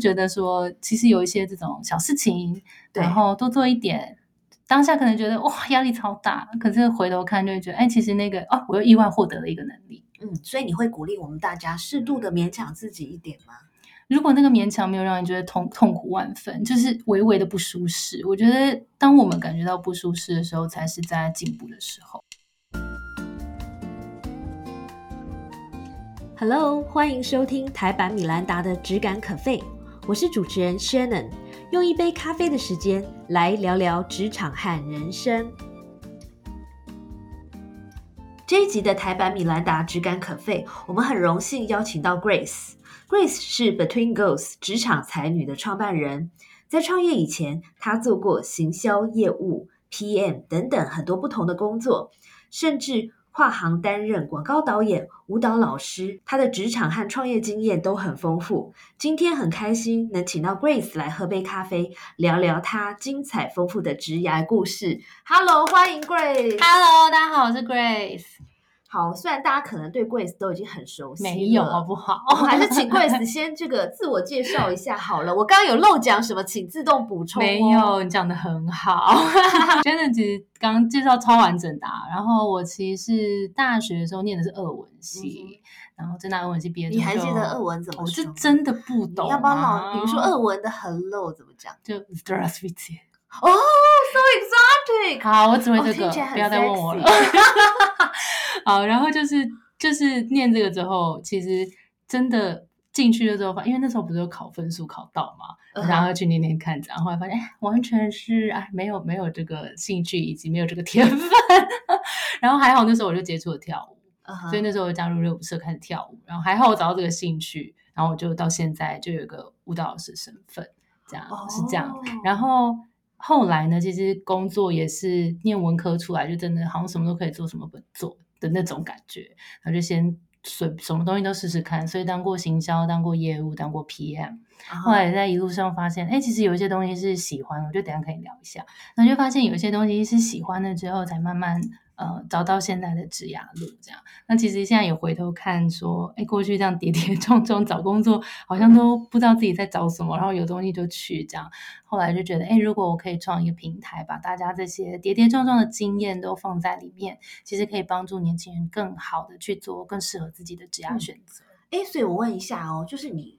觉得说，其实有一些这种小事情，然后多做一点。当下可能觉得哇压力超大，可是回头看就会觉得，哎，其实那个哦，我又意外获得了一个能力。嗯，所以你会鼓励我们大家适度的勉强自己一点吗？如果那个勉强没有让你觉得痛痛苦万分，就是微微的不舒适，我觉得当我们感觉到不舒适的时候，才是在进步的时候。Hello，欢迎收听台版米兰达的质感可废，我是主持人 Shannon，用一杯咖啡的时间来聊聊职场和人生。这一集的台版米兰达质感可废，我们很荣幸邀请到 Grace。Grace 是 Between Girls 职场才女的创办人，在创业以前，她做过行销业务、PM 等等很多不同的工作，甚至跨行担任广告导演、舞蹈老师。他的职场和创业经验都很丰富。今天很开心能请到 Grace 来喝杯咖啡，聊聊他精彩丰富的职涯故事。Hello，欢迎 Grace。Hello，大家好，我是 Grace。好虽然大家可能对 grace 都已经很熟悉没有好不好哦还是请 grace 先这个自我介绍一下好了。我刚刚有漏讲什么请自动补充没有你讲的很好。真的其实刚介绍超完整的然后我其实是大学的时候念的是二文系然后在那个文系毕业你还记得二文怎么我是真的不懂要不要老比如说二文的很漏怎么讲就 sorry sorry 好，我只会哦这个，不要再问我了。好，然后就是就是念这个之后，其实真的进去了之后，发因为那时候不是有考分数考到嘛，然后去念念看，然后后来发现，哎，完全是哎没有没有这个兴趣以及没有这个天分，然后还好那时候我就接触了跳舞，所以那时候我加入热舞社开始跳舞，然后还好我找到这个兴趣，然后我就到现在就有一个舞蹈老师身份，这样、是这样，哦。然后后来呢，其实工作也是念文科出来，就真的好像什么都可以做，什么不做的那种感觉。然后就先随什么东西都试试看，所以当过行销，当过业务，当过 PM。啊后来在一路上发现，哎，其实有一些东西是喜欢，我就等下可以聊一下。然后就发现有一些东西是喜欢了之后，才慢慢呃找到现在的职涯路这样。那其实现在也回头看说，哎，过去这样跌跌 撞撞找工作，好像都不知道自己在找什么，然后有东西就去这样。后来就觉得，哎，如果我可以创一个平台，把大家这些跌跌撞撞的经验都放在里面，其实可以帮助年轻人更好的去做更适合自己的职涯嗯选择。哎，所以我问一下哦，就是你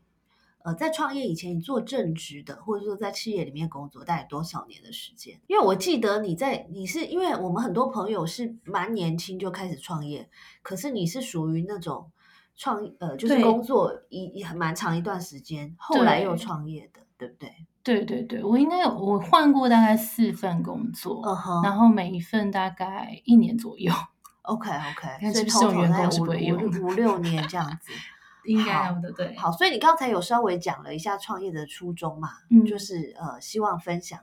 呃在创业以前，你做正职的，或者说在企业里面工作，大概多少年的时间？因为我记得你在你是因为我们很多朋友是蛮年轻就开始创业，可是你是属于那种创呃就是工作一蛮长一段时间，后来又对创业的，对不对？对对对，我应该有我换过大概四份工作，然后每一份大概一年左右，OK OK，看所以是不是有 total 员大概五五五六年这样子。应该好要的。对，好，所以你刚才有稍微讲了一下创业的初衷嘛，嗯就是呃，希望分享，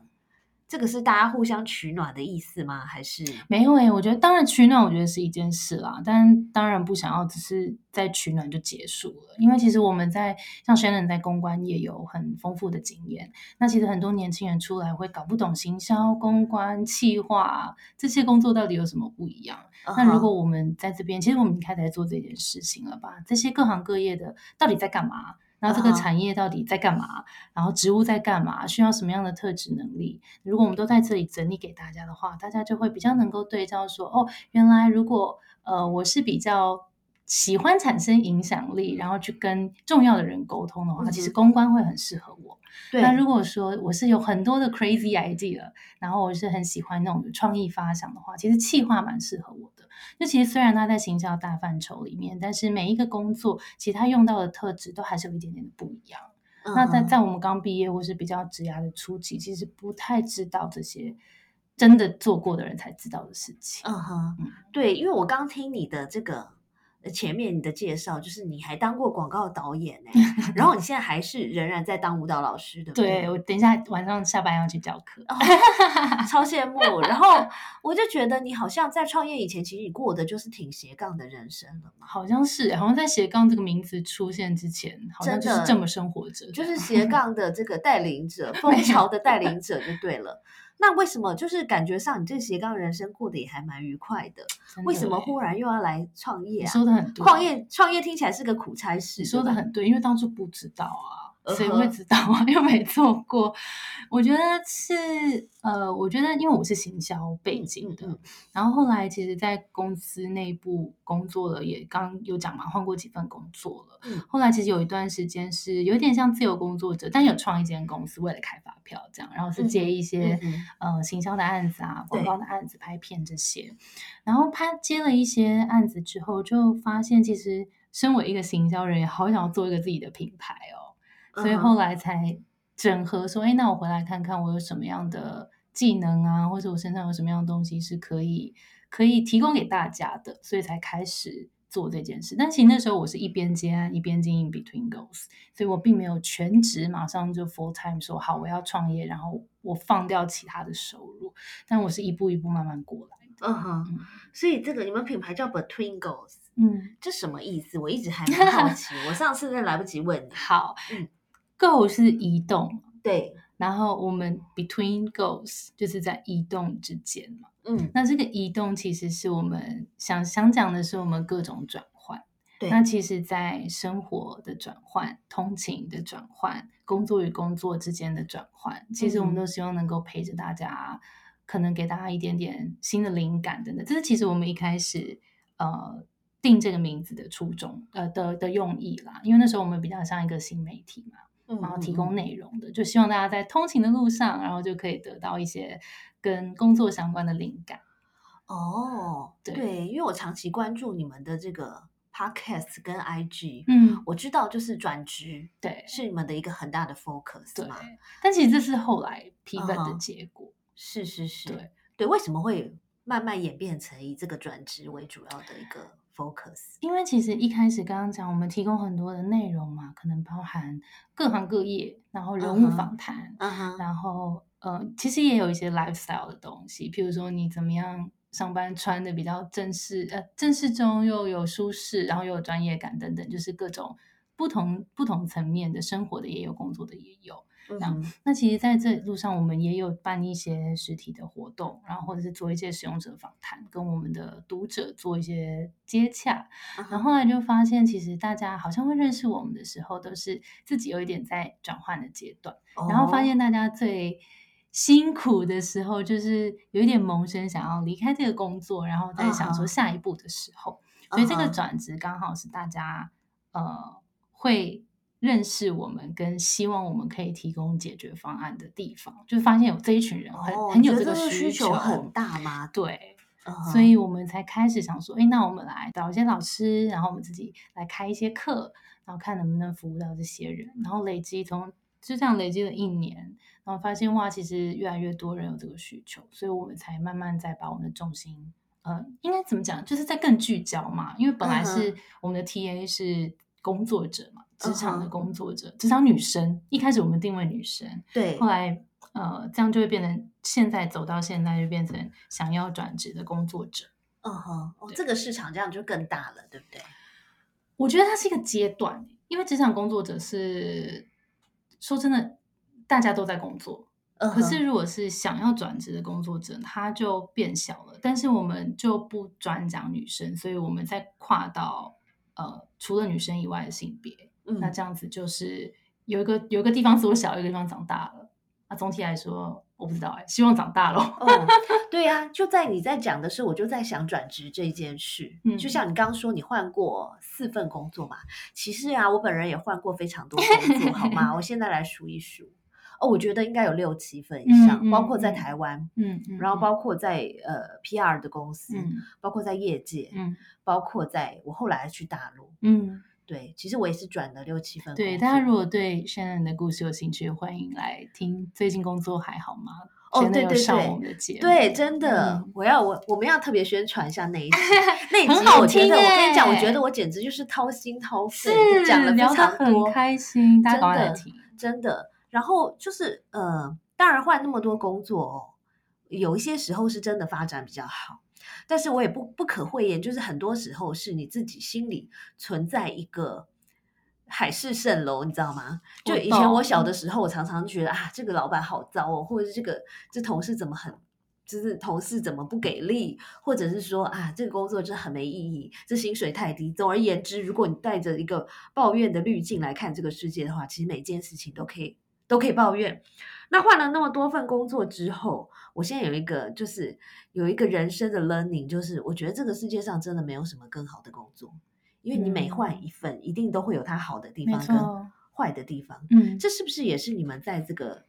这个是大家互相取暖的意思吗？还是没有诶、我觉得当然取暖，我觉得是一件事啦，但当然不想要只是在取暖就结束了，因为其实我们在像 Shannon 在公关也有很丰富的经验，那其实很多年轻人出来会搞不懂行销、公关、企划这些工作到底有什么不一样。那如果我们在这边，其实我们已经开始在做这件事情了吧？这些各行各业的到底在干嘛？然后这个产业到底在干嘛？然后植物在干嘛？需要什么样的特质能力？如果我们都在这里整理给大家的话，大家就会比较能够对照说，哦，原来如果呃我是比较喜欢产生影响力，然后去跟重要的人沟通的话，其实公关会很适合我。对那如果说我是有很多的 crazy idea，然后我是很喜欢那种有创意发想的话，其实企划蛮适合我的。那其实虽然它在行销大范畴里面，但是每一个工作其实它用到的特质都还是有一点点的不一样。那在在我们刚毕业或是比较职涯的初期，其实不太知道这些真的做过的人才知道的事情。嗯哼嗯，对，因为我刚听你的这个呃前面你的介绍，就是你还当过广告导演呢，然后你现在还是仍然在当舞蹈老师，对不对我等一下晚上下班要去教课。哦 超羡慕。然后我就觉得你好像在创业以前，其实你过的就是挺斜杠的人生了嘛，好像是，好像在斜杠这个名词出现之前，好像就是这么生活着，就是斜杠的这个带领者，风潮的带领者就对了。那为什么就是感觉上你这个斜杠人生过得也还蛮愉快的？真为什么忽然又要来创业你啊？说的很对，创业创业听起来是个苦差事，你说的很对，因为当初不知道啊。谁会知道啊？又没做过。我觉得是呃，我觉得因为我是行销背景的，然后后来其实，在公司内部工作了，也刚有讲嘛，换过几份工作了。后来其实有一段时间是有点像自由工作者，但有创一间公司，为了开发票这样，然后是接一些呃行销的案子啊、广告的案子、拍片这些。然后拍接了一些案子之后，就发现其实身为一个行销人，也好想要做一个自己的品牌哦。所以后来才整合说，哎，那我回来看看我有什么样的技能啊，或者我身上有什么样的东西是可以可以提供给大家的，所以才开始做这件事。但其实那时候我是一边接案一边经营 Between Goals，所以我并没有全职马上就 full time 说好我要创业，然后我放掉其他的收入。但我是一步一步慢慢过来的。嗯哼，所以这个你们品牌叫 Between Goals，嗯，这什么意思？我一直还蛮好奇，我上次在来不及问你。好，嗯。Go 是移动，对，然后我们 between goals 就是在移动之间嘛，嗯，那这个移动其实是我们想想讲的是我们各种转换，对，那其实，在生活的转换、通勤的转换、工作与工作之间的转换，其实我们都希望能够陪着大家，可能给大家一点点新的灵感等等。这是其实我们一开始呃定这个名字的初衷，呃的的用意啦，因为那时候我们比较像一个新媒体嘛。然后提供内容的，就希望大家在通勤的路上，然后就可以得到一些跟工作相关的灵感。哦，对，因为我长期关注你们的这个 podcast 跟 IG，嗯，我知道就是转职，对，是你们的一个很大的 focus，对。但其实这是后来批判的结果，是是是，对对。为什么会慢慢演变成以这个转职为主要的一个？focus，因为其实一开始刚刚讲，我们提供很多的内容嘛，可能包含各行各业，然后人物访谈，然后呃，其实也有一些 lifestyle 的东西，譬如说你怎么样上班穿的比较正式，呃，正式中又有舒适，然后又有专业感等等，就是各种不同不同层面的生活的也有，工作的也有。嗯，那其实在这路上，我们也有办一些实体的活动，然后或者是做一些使用者访谈，跟我们的读者做一些接洽。然后来就发现，其实大家好像会认识我们的时候，都是自己有一点在转换的阶段。然后发现大家最辛苦的时候，就是有一点萌生想要离开这个工作，然后在想说下一步的时候。所以这个转职刚好是大家呃会。认识我们跟希望我们可以提供解决方案的地方，就发现有这一群人很很有这个需求很大吗？对，所以我们才开始想说，哎，那我们来找一些老师，然后我们自己来开一些课，然后看能不能服务到这些人，然后累积从就这样累积了一年，然后发现哇，其实越来越多人有这个需求，所以我们才慢慢在把我们的重心，呃，应该怎么讲，就是在更聚焦嘛，因为本来是我们的 TA 是工作者嘛。职场的工作者，职场女生，一开始我们定位女生，对，后来呃，这样就会变成现在走到现在就变成想要转职的工作者。嗯哼，哦，这个市场这样就更大了，对不对？我觉得它是一个阶段，因为职场工作者是说真的，大家都在工作，可是如果是想要转职的工作者，他就变小了。但是我们就不专讲女生，所以我们在跨到呃，除了女生以外的性别。那这样子就是有一个有一个地方缩小，一个地方长大了。那总体来说，我不知道哎，希望长大了。哦，对呀，就在你在讲的时候，我就在想转职这件事。嗯，就像你刚刚说，你换过四份工作嘛？其实啊，我本人也换过非常多工作，好吗？我现在来数一数。哦，我觉得应该有六七份以上，包括在台湾，嗯，然后包括在呃 PR 的公司，嗯，包括在业界，嗯，包括在我后来去大陆，嗯。对，其实我也是转了六七分。对，大家如果对 Shannon 的故事有兴趣，欢迎来听。最近工作还好吗？哦，对对对，对，真的，我要我我们要特别宣传一下那一集，那一集我觉得我跟你讲，我觉得我简直就是掏心掏肺，讲了非常多，开心，大家真的真的。然后就是呃，当然换那么多工作哦，有一些时候是真的发展比较好。但是我也不不可讳言，就是很多时候是你自己心里存在一个海市蜃楼，你知道吗？就以前我小的时候，我常常觉得啊，这个老板好糟哦，或者是这个这同事怎么很就是同事怎么不给力，或者是说啊，这个工作真很没意义，这薪水太低。总而言之，如果你带着一个抱怨的滤镜来看这个世界的话，其实每件事情都可以都可以抱怨。那换了那么多份工作之后，我现在有一个就是有一个人生的 learning，就是我觉得这个世界上真的没有什么更好的工作，因为你每换一份，一定都会有它好的地方跟坏的地方。嗯，这是不是也是你们在这个？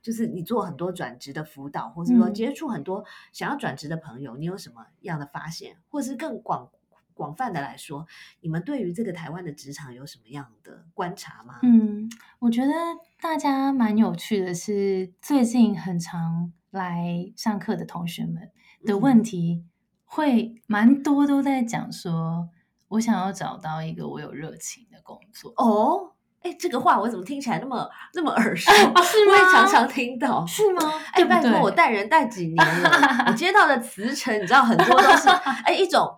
就是你做很多转职的辅导，或者说接触很多想要转职的朋友，你有什么样的发现，或是更广广泛的来说，你们对于这个台湾的职场有什么样的观察吗？嗯，我觉得大家蛮有趣的是，最近很常来上课的同学们的问题，会蛮多都在讲说，我想要找到一个我有热情的工作哦。哎，这个话我怎么听起来那么那么耳熟？是吗？我也常常听到，是吗？哎，拜托，我带人带几年了，我接到的辞呈，你知道很多都是 哎一种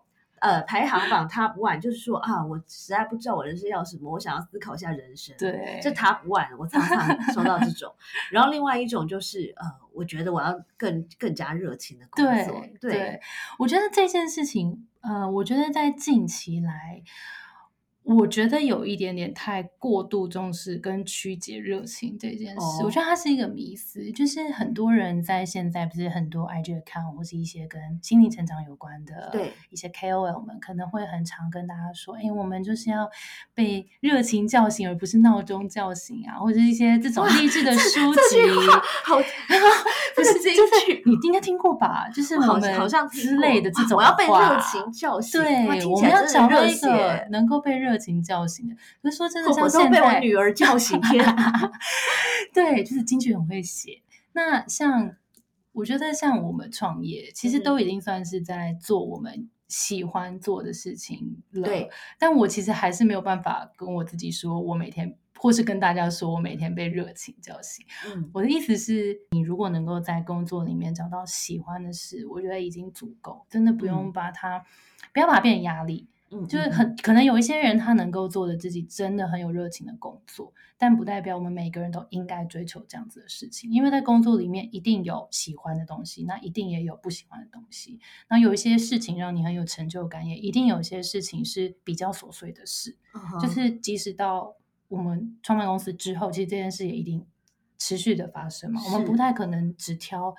呃排行榜 top one，就是说啊，我实在不知道我人生要什么，我想要思考一下人生。对，这 top one 我常常收到这种。然后另外一种就是呃，我觉得我要更更加热情的工作。对，我觉得这件事情，呃，我觉得在近期来。我觉得有一点点太过度重视跟曲解热情这件事，我觉得它是一个迷思。就是很多人在现在不是很多 IG account 或是一些跟心理成长有关的，对一些 KOL 们可能会很常跟大家说：“哎，我们就是要被热情叫醒，而不是闹钟叫醒啊！”或者一些这种励志的书籍，好，不是就是你应该听过吧？就是我们好像之类的这种，我要被热情叫醒，对，我们要找到一个能够被热。情叫醒的，可是说真的，像现在被我女儿叫醒，天，对，就是京剧很会写。那像我觉得，像我们创业，其实都已经算是在做我们喜欢做的事情了。对，但我其实还是没有办法跟我自己说，我每天，或是跟大家说我每天被热情叫醒。嗯，我的意思是，你如果能够在工作里面找到喜欢的事，我觉得已经足够，真的不用把它，不要把它变成压力。嗯，就是很可能有一些人他能够做的自己真的很有热情的工作，但不代表我们每个人都应该追求这样子的事情，因为在工作里面一定有喜欢的东西，那一定也有不喜欢的东西。那有一些事情让你很有成就感，也一定有些事情是比较琐碎的事。就是即使到我们创办公司之后，其实这件事也一定持续的发生嘛。我们不太可能只挑。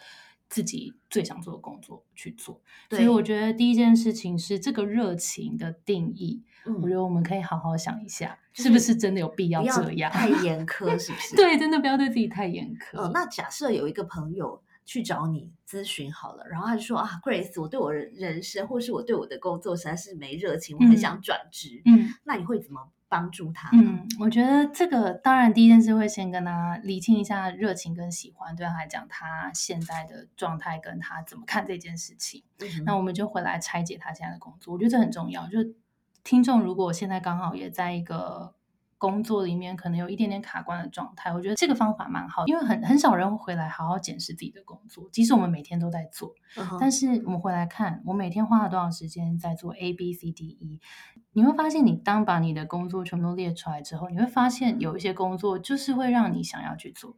自己最想做的工作去做，所以我觉得第一件事情是这个热情的定义。我觉得我们可以好好想一下，是不是真的有必要这样？太 严苛是不是？对，真的不要对自己太严苛。哦，那假设有一个朋友去找你咨询好了，然后他就说啊，Grace，我对我的人生或是我对我的工作实在是没热情，我很想转职。嗯，那你会怎么？帮助他。嗯，我觉得这个当然第一件事会先跟他理清一下热情跟喜欢，对他来讲，他现在的状态跟他怎么看这件事情。那我们就回来拆解他现在的工作，我觉得这很重要。就是听众如果现在刚好也在一个。工作里面可能有一点点卡关的状态，我觉得这个方法蛮好，因为很很少人会回来好好检视自己的工作，即使我们每天都在做，但是我们回来看，我每天花了多少时间在做 A B C D E，你会发现，你当把你的工作全部都列出来之后，你会发现有一些工作就是会让你想要去做，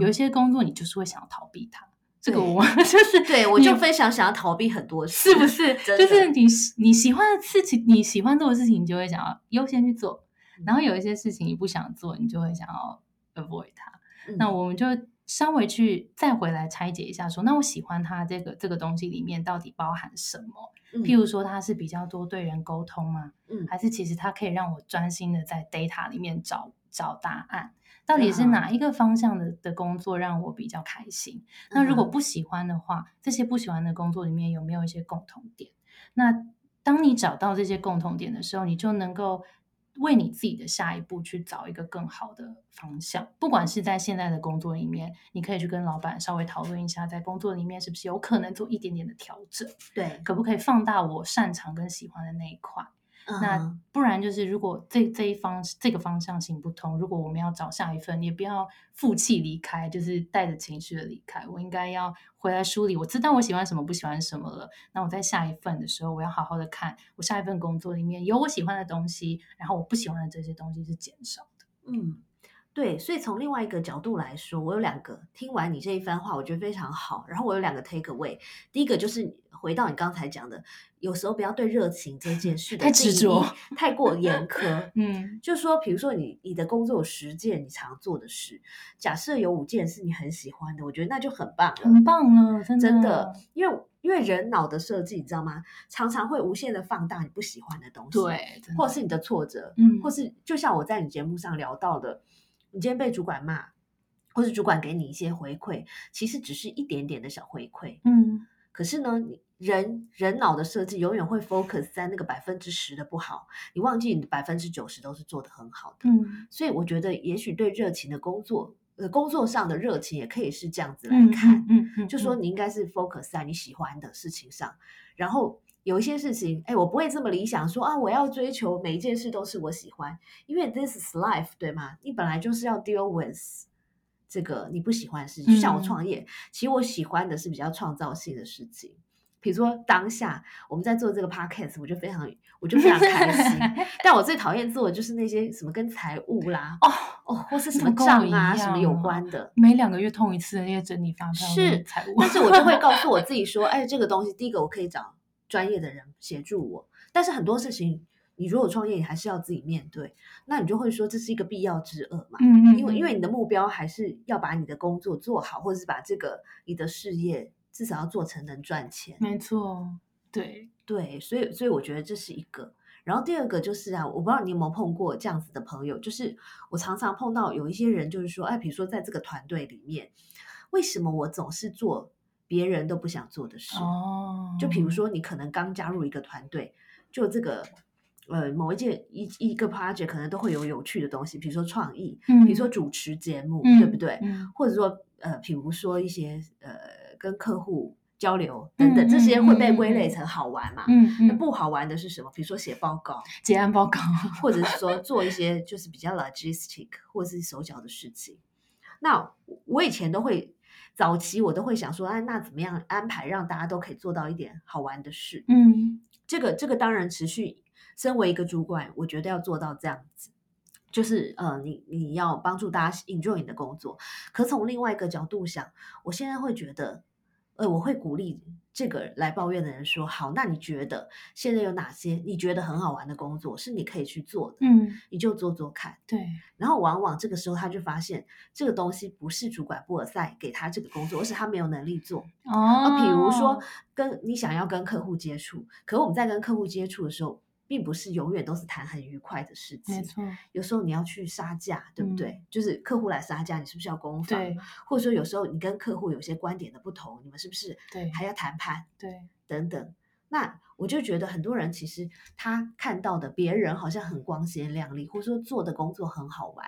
有一些工作你就是会想要逃避它。这个我 就是对我就非常想要逃避很多事，是不是？就是你你喜欢的事情，你喜欢做的事情，你就会想要优先去做。然后有一些事情你不想做，你就会想要 avoid 它。那我们就稍微去再回来拆解一下，说那我喜欢它这个这个东西里面到底包含什么？譬如说它是比较多对人沟通吗？嗯，还是其实它可以让我专心的在 data 里面找找答案？到底是哪一个方向的的工作让我比较开心？那如果不喜欢的话，这些不喜欢的工作里面有没有一些共同点？那当你找到这些共同点的时候，你就能够。为你自己的下一步去找一个更好的方向，不管是在现在的工作里面，你可以去跟老板稍微讨论一下，在工作里面是不是有可能做一点点的调整，对，可不可以放大我擅长跟喜欢的那一块。那不然就是，如果这这一方这个方向行不通，如果我们要找下一份，也不要负气离开，就是带着情绪的离开。我应该要回来梳理，我知道我喜欢什么，不喜欢什么了。那我在下一份的时候，我要好好的看我下一份工作里面有我喜欢的东西，然后我不喜欢的这些东西是减少的。嗯。对，所以从另外一个角度来说，我有两个听完你这一番话，我觉得非常好。然后我有两个 take away，第一个就是回到你刚才讲的，有时候不要对热情这件事的太执着、太过严苛。嗯，就说比如说你你的工作有十件你常做的事，假设有五件是你很喜欢的，我觉得那就很棒了，很棒了，真的。真的，因为因为人脑的设计，你知道吗？常常会无限的放大你不喜欢的东西，对，或是你的挫折，嗯，或是就像我在你节目上聊到的。你今天被主管骂，或是主管给你一些回馈，其实只是一点点的小回馈，嗯，可是呢，你人人脑的设计永远会 focus 在那个百分之十的不好，你忘记你的百分之九十都是做的很好的，嗯，所以我觉得也许对热情的工作，呃，工作上的热情也可以是这样子来看，嗯嗯，就说你应该是 focus 在你喜欢的事情上，然后。有一些事情，哎，我不会这么理想，说啊，我要追求每一件事都是我喜欢，因为 this is life，对吗？你本来就是要 deal with 这个你不喜欢的事情。就像我创业，其实我喜欢的是比较创造性的事情，比如说当下我们在做这个 podcast，我就非常，我就非常开心。但我最讨厌做的就是那些什么跟财务啦，哦哦，或是什么账啊什么有关的，每两个月痛一次那些整理发票是财务，但是我就会告诉我自己说，哎，这个东西第一个我可以找。专业的人协助我，但是很多事情，你如果创业，你还是要自己面对，那你就会说这是一个必要之恶嘛。嗯嗯，因为因为你的目标还是要把你的工作做好，或者是把这个你的事业至少要做成能赚钱。没错，对对，所以所以我觉得这是一个。然后第二个就是啊，我不知道你有没有碰过这样子的朋友，就是我常常碰到有一些人，就是说，哎，比如说在这个团队里面，为什么我总是做？别人都不想做的事，哦，就比如说你可能刚加入一个团队，就这个呃某一件一一个 project 可能都会有有趣的东西，比如说创意，嗯，比如说主持节目，对不对？嗯，或者说呃，比如说一些呃跟客户交流等等，这些会被归类成好玩嘛？嗯嗯，那不好玩的是什么？比如说写报告、结案报告，或者是说做一些就是比较 logistic 或者是手脚的事情。那我以前都会。早期我都会想说，哎，那怎么样安排让大家都可以做到一点好玩的事？嗯，这个这个当然持续。身为一个主管，我觉得要做到这样子，就是呃，你你要帮助大家 enjoy 你的工作。可从另外一个角度想，我现在会觉得。呃，我会鼓励这个来抱怨的人说：“好，那你觉得现在有哪些你觉得很好玩的工作是你可以去做的？嗯，你就做做看。对。然后往往这个时候他就发现，这个东西不是主管布尔赛给他这个工作，而是他没有能力做。哦，比如说跟你想要跟客户接触，可我们在跟客户接触的时候。并不是永远都是谈很愉快的事情，没错。有时候你要去杀价，对不对？就是客户来杀价，你是不是要攻防？或者说有时候你跟客户有些观点的不同，你们是不是对还要谈判？对，等等。那我就觉得很多人其实他看到的别人好像很光鲜亮丽，或者说做的工作很好玩，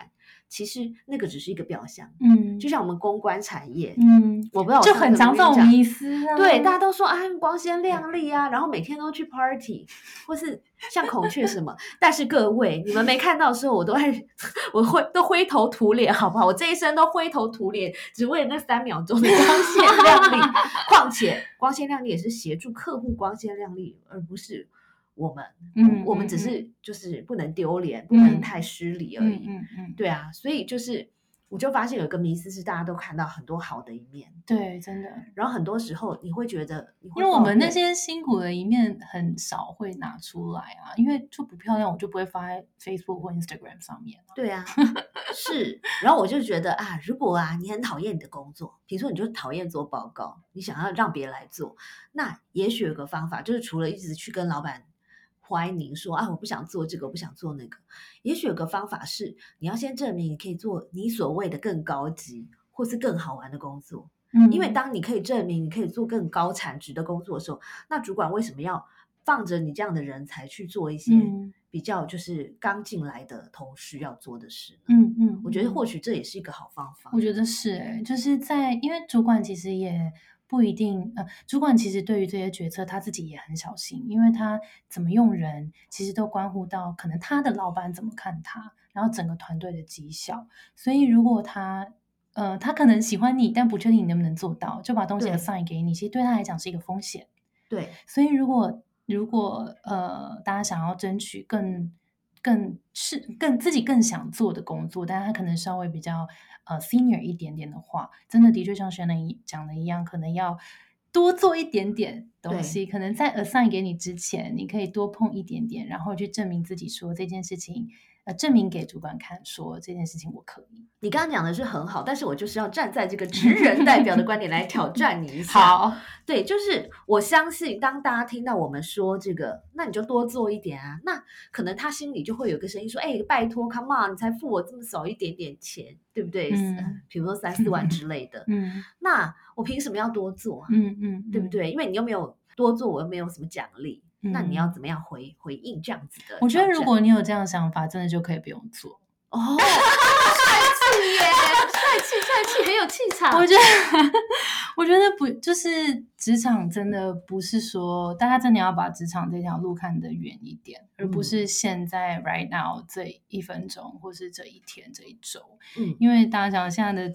其实那个只是一个表象。嗯，就像我们公关产业，嗯，我不知道就很常这种迷思啊。对，大家都说啊光鲜亮丽啊，然后每天都去 party，或是像孔雀什么。但是各位，你们没看到的时候，我都会我会都灰头土脸，好不好？我这一生都灰头土脸，只为了那三秒钟的光鲜亮丽。况且光鲜亮丽也是协助客户光鲜。亮丽，而不是我们，嗯，我们只是就是不能丢脸，不能。太失礼而已，嗯嗯，对啊，所以就是我就发现有一个迷思是大家都看到很多好的一面，对，真的。然后很多时候你会觉得，因为我们那些辛苦的一面很少会拿出来啊，因为就不漂亮，我就不会发在 Facebook 或 Instagram 上面。对啊，是。然后我就觉得啊，如果啊你很讨厌你的工作，比如说你就讨厌做报告，你想要让别人来做，那也许有个方法，就是除了一直去跟老板。欢迎说啊，我不想做这个，我不想做那个。也许有个方法是，你要先证明你可以做你所谓的更高级或是更好玩的工作。嗯，因为当你可以证明你可以做更高产值的工作的时候，那主管为什么要放着你这样的人才去做一些比较就是刚进来的同事要做的事？嗯嗯，我觉得或许这也是一个好方法。我觉得是，哎，就是在因为主管其实也。不一定，呃，主管其实对于这些决策他自己也很小心，因为他怎么用人，其实都关乎到可能他的老板怎么看他，然后整个团队的绩效。所以如果他，呃，他可能喜欢你，但不确定你能不能做到，就把东西 assign 给你，其实对他来讲是一个风险。对，所以如果如果呃，大家想要争取更更是更自己更想做的工作，但是他可能稍微比较呃 senior 一点点的话，真的的确像 Shannon 讲的一样，可能要多做一点点东西。可能在 assign 给你之前，你可以多碰一点点，然后去证明自己说这件事情。呃，证明给主管看，说这件事情我可以。你刚刚讲的是很好，但是我就是要站在这个职人代表的观点来挑战你一下。好，对，就是我相信，当大家听到我们说这个，那你就多做一点啊。那可能他心里就会有个声音说：“哎，拜托，come on，你才付我这么少一点点钱，对不对？嗯，比如说三四万之类的。嗯，那我凭什么要多做啊？嗯嗯，对不对？因为你又没有多做，我又没有什么奖励。”那你要怎么样回回应这样子的？我觉得如果你有这样的想法，真的就可以不用做哦。帅气耶，帅气帅气，很有气场。我觉得，我觉得不就是职场真的不是说大家真的要把职场这条路看得远一点，而不是现在 right now 这一分钟，或是这一天这一周。嗯，因为大家讲现在的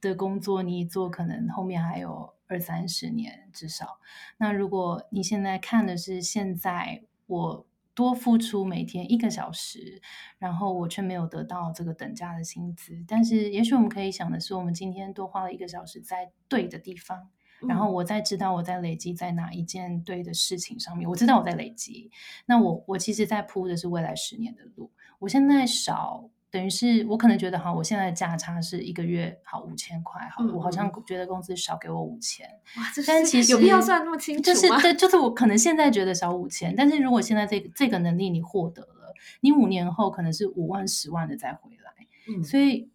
的工作，你做可能后面还有。二三十年至少，那如果你现在看的是现在我多付出每天一个小时，然后我却没有得到这个等价的薪资，但是也许我们可以想的是，我们今天多花了一个小时在对的地方，然后我在知道我在累积在哪一件对的事情上面，我知道我在累积，那我我其实在铺的是未来十年的路，我现在少。等于是我可能觉得哈，我现在的价差是一个月好五千块，好，我好像觉得公司少给我五千，哇，但其实有必要算那么清楚就是对，就是我可能现在觉得少五千，但是如果现在这个这个能力你获得了，你五年后可能是五万、十万的再回来。嗯，所以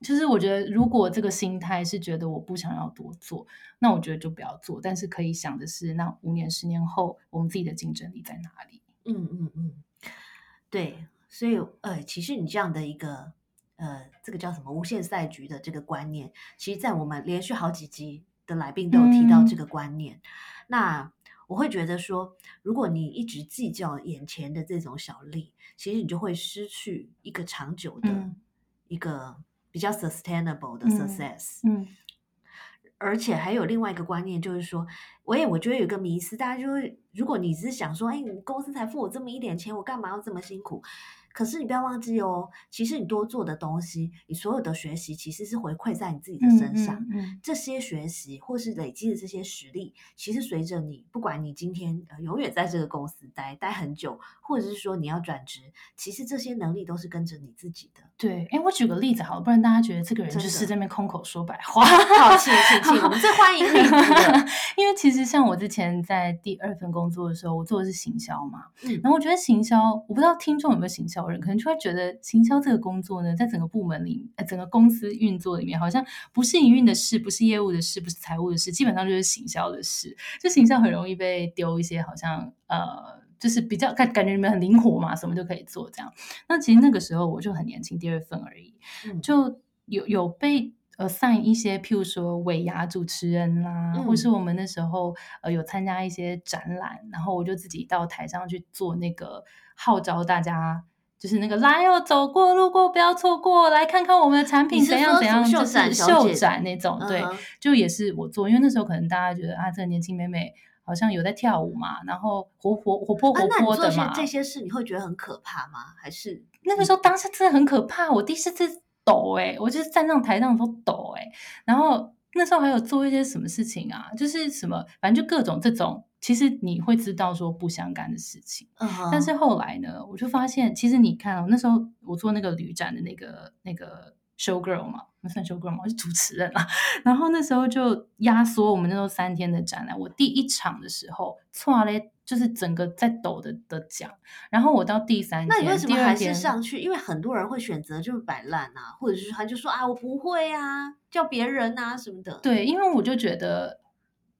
就是我觉得，如果这个心态是觉得我不想要多做，那我觉得就不要做。但是可以想的是，那五年、十年后我们自己的竞争力在哪里？嗯嗯嗯，对。所以，呃，其实你这样的一个，呃，这个叫什么无限赛局的这个观念，其实，在我们连续好几集的来宾都有提到这个观念。那我会觉得说，如果你一直计较眼前的这种小利，其实你就会失去一个长久的一个比较 sustainable 的 success。嗯。而且还有另外一个观念，就是说，我也我觉得有个迷思，大家就会，如果你只是想说，哎，你公司才付我这么一点钱，我干嘛要这么辛苦？可是你不要忘记哦，其实你多做的东西，你所有的学习其实是回馈在你自己的身上。嗯这些学习或是累积的这些实力，其实随着你，不管你今天呃永远在这个公司待待很久，或者是说你要转职，其实这些能力都是跟着你自己的。对，哎，我举个例子好了，不然大家觉得这个人就是在那边空口说白话。好，请请请，我们最欢迎例子 因为其实像我之前在第二份工作的时候，我做的是行销嘛，嗯，然后我觉得行销，我不知道听众有没有行销。人可能就会觉得行销这个工作呢，在整个部门里，呃，整个公司运作里面，好像不是营运的事，不是业务的事，不是财务的事，基本上就是行销的事。就行销很容易被丢一些，好像呃，就是比较感感觉你们很灵活嘛，什么都可以做这样。那其实那个时候我就很年轻，第二份而已，就有有被呃上一些，譬如说尾牙主持人啦，或是我们那时候呃有参加一些展览，然后我就自己到台上去做那个号召大家。就是那个来哦，走过路过不要错过，来看看我们的产品怎样怎样，就是秀展那种，对，就也是我做，因为那时候可能大家觉得啊，这个年轻妹妹好像有在跳舞嘛，然后活活活泼活泼的嘛。这些事你会觉得很可怕吗？还是那个时候当时真的很可怕，我第一次抖哎，我就是站上台上都抖哎，然后那时候还有做一些什么事情啊，就是什么，反正就各种这种。其实你会知道说不相干的事情，但是后来呢，我就发现，其实你看哦，那时候我做那个旅展的那个那个 show girl 嘛，那算 show girl 吗？是主持人啊。然后那时候就压缩我们那时候三天的展览，我第一场的时候，错嘞，就是整个在抖的的讲。然后我到第三天，那你为什么还是上去？因为很多人会选择就是摆烂啊，或者是他就说啊，我不会啊，叫别人啊什么的。对，因为我就觉得。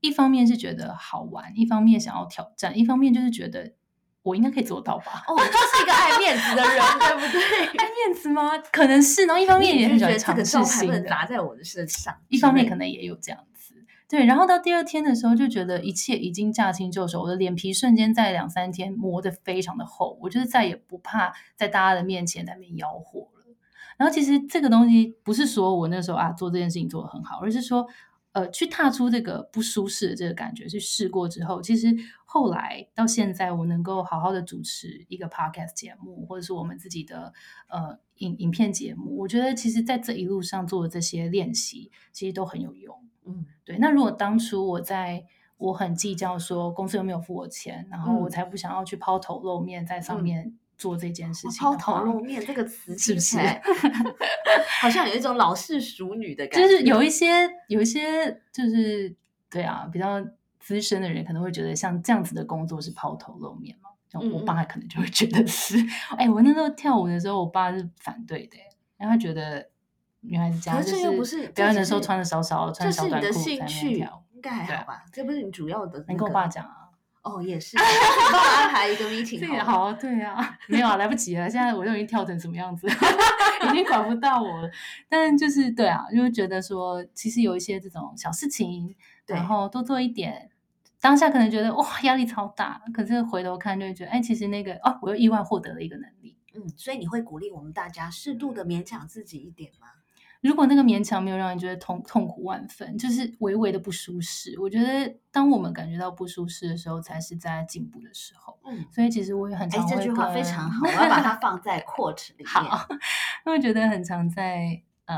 一方面是觉得好玩，一方面想要挑战，一方面就是觉得我应该可以做到吧。哦，就是一个爱面子的人，对不对？爱面子吗？可能是。然后一方面也很喜欢尝试新的，砸在我的身上。一方面可能也有这样子。对，然后到第二天的时候，就觉得一切已经驾轻就熟，我的脸皮瞬间在两三天磨得非常的厚，我就是再也不怕在大家的面前在那边吆喝了。然后其实这个东西不是说我那时候啊做这件事情做得很好，而是说。呃，去踏出这个不舒适的这个感觉，去试过之后，其实后来到现在，我能够好好的主持一个 podcast 节目，或者是我们自己的呃影影片节目，我觉得其实在这一路上做的这些练习，其实都很有用。嗯，对。那如果当初我在我很计较说公司有没有付我钱，然后我才不想要去抛头露面在上面做这件事情。抛头露面这个词 是不是 好像有一种老式熟女的感觉？就是有一些有一些就是对啊，比较资深的人可能会觉得像这样子的工作是抛头露面嘛。像我爸可能就会觉得是。哎，我那时候跳舞的时候，我爸是反对的，因为他觉得女孩子家就是表演的时候穿的少少，穿小短裤在那跳。应该还好吧，这不是你主要的。你跟我爸讲啊。哦，也是，帮我安排一个 meeting。这也好，对啊，没有啊，来不及了。现在我都已经跳成什么样子，已经管不到我了。但就是对啊，就会觉得说，其实有一些这种小事情，然后多做一点，当下可能觉得哇压力超大，可是回头看就会觉得，哎，其实那个哦，我又意外获得了一个能力。嗯，所以你会鼓励我们大家适度的勉强自己一点吗？如果那个勉强没有让你觉得痛痛苦万分，就是微微的不舒适。我觉得，当我们感觉到不舒适的时候，才是在进步的时候。嗯，所以其实我也很常会这句话非常好，我要把它放在 quote 里面。好，因为觉得很常在呃，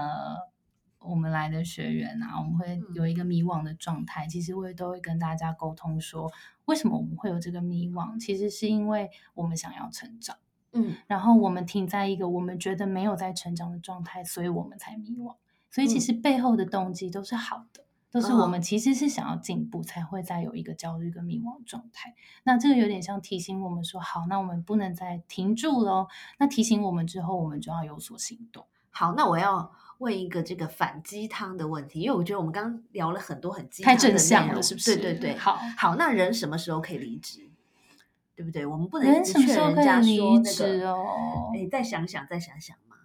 我们来的学员啊，我们会有一个迷惘的状态。其实我也都会跟大家沟通说，为什么我们会有这个迷惘？其实是因为我们想要成长。嗯，然后我们停在一个我们觉得没有在成长的状态，所以我们才迷惘。所以其实背后的动机都是好的，都是我们其实是想要进步，才会再有一个焦虑跟迷惘状态。那这个有点像提醒我们说，好，那我们不能再停住喽。那提醒我们之后，我们就要有所行动。好，那我要问一个这个反鸡汤的问题，因为我觉得我们刚刚聊了很多很鸡汤的内容，是不是？对对对，好好，那人什么时候可以离职？对不对？我们不能什么时候可以离职哦？哎，再想想，再想想嘛。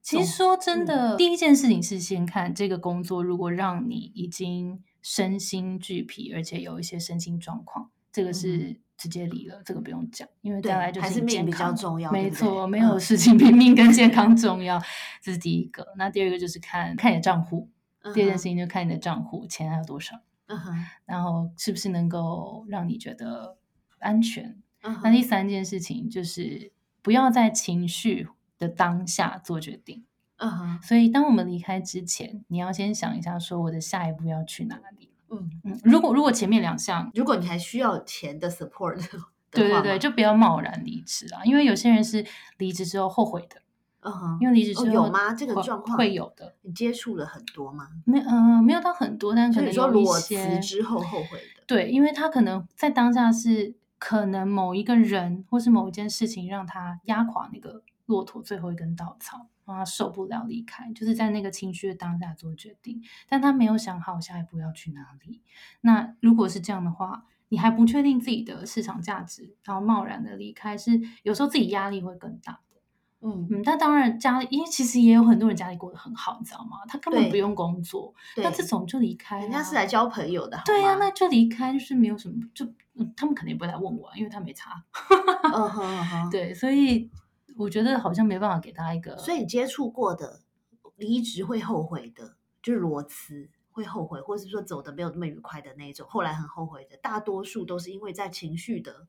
其实说真的，第一件事情是先看这个工作，如果让你已经身心俱疲，而且有一些身心状况，这个是直接离了，这个不用讲。因为再来就是命比较重要，没错，没有事情比命跟健康重要，这是第一个。那第二个就是看看你的账户，第二件事情就看你的账户钱还有多少，嗯哼，然后是不是能够让你觉得。安全。那第三件事情就是不要在情绪的当下做决定。嗯哼。所以当我们离开之前，你要先想一下，说我的下一步要去哪里。嗯嗯。如果如果前面两项，如果你还需要钱的 support，对对对，就不要贸然离职啊，因为有些人是离职之后后悔的。嗯哼。因为离职之后有吗？这个状况会有的。你接触了很多吗？没嗯，没有到很多，但可能说裸辞之后后悔的。对，因为他可能在当下是。可能某一个人或是某一件事情让他压垮那个骆驼最后一根稻草，让他受不了离开，就是在那个情绪的当下做决定，但他没有想好下一步要去哪里。那如果是这样的话，你还不确定自己的市场价值，然后贸然的离开，是有时候自己压力会更大。嗯嗯，但当然家里，因为其实也有很多人家里过得很好，你知道吗？他根本不用工作，那这种就离开，人家是来交朋友的，对呀，那就离开，就是没有什么就。他们肯定不会来问我，因为他没差。嗯哼，对，所以我觉得好像没办法给他一个。所以你接触过的离职会后悔的，就是裸辞会后悔，或是说走的没有那么愉快的那种，后来很后悔的，大多数都是因为在情绪的，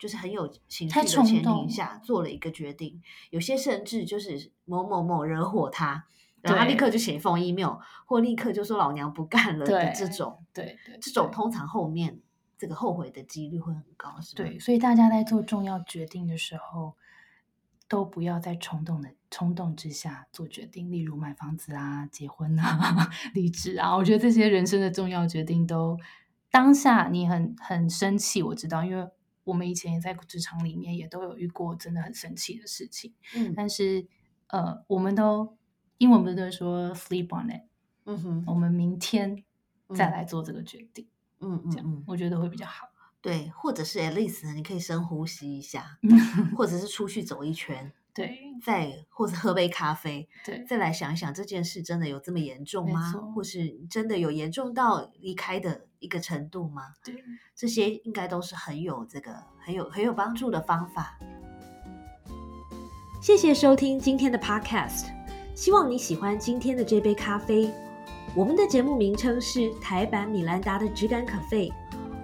就是很有情绪的前提下做了一个决定。有些甚至就是某某某惹火他，然后他立刻就写一封 email，或立刻就说老娘不干了的这种。对对，这种通常后面。这个后悔的几率会很高，是对，所以大家在做重要决定的时候，都不要在冲动的冲动之下做决定，例如买房子啊、结婚啊、离职啊。我觉得这些人生的重要决定，都当下你很很生气，我知道，因为我们以前也在职场里面也都有遇过真的很生气的事情。嗯，但是呃，我们都英文不是都说 sleep on it，嗯哼，我们明天再来做这个决定。嗯嗯嗯，我觉得会比较好。对，或者是 at least 你可以深呼吸一下，或者是出去走一圈，对，再或者喝杯咖啡，对，再来想一想这件事真的有这么严重吗？或是真的有严重到离开的一个程度吗？对，这些应该都是很有这个很有很有帮助的方法。谢谢收听今天的 podcast，希望你喜欢今天的这杯咖啡。我们的节目名称是台版米兰达的质感可废，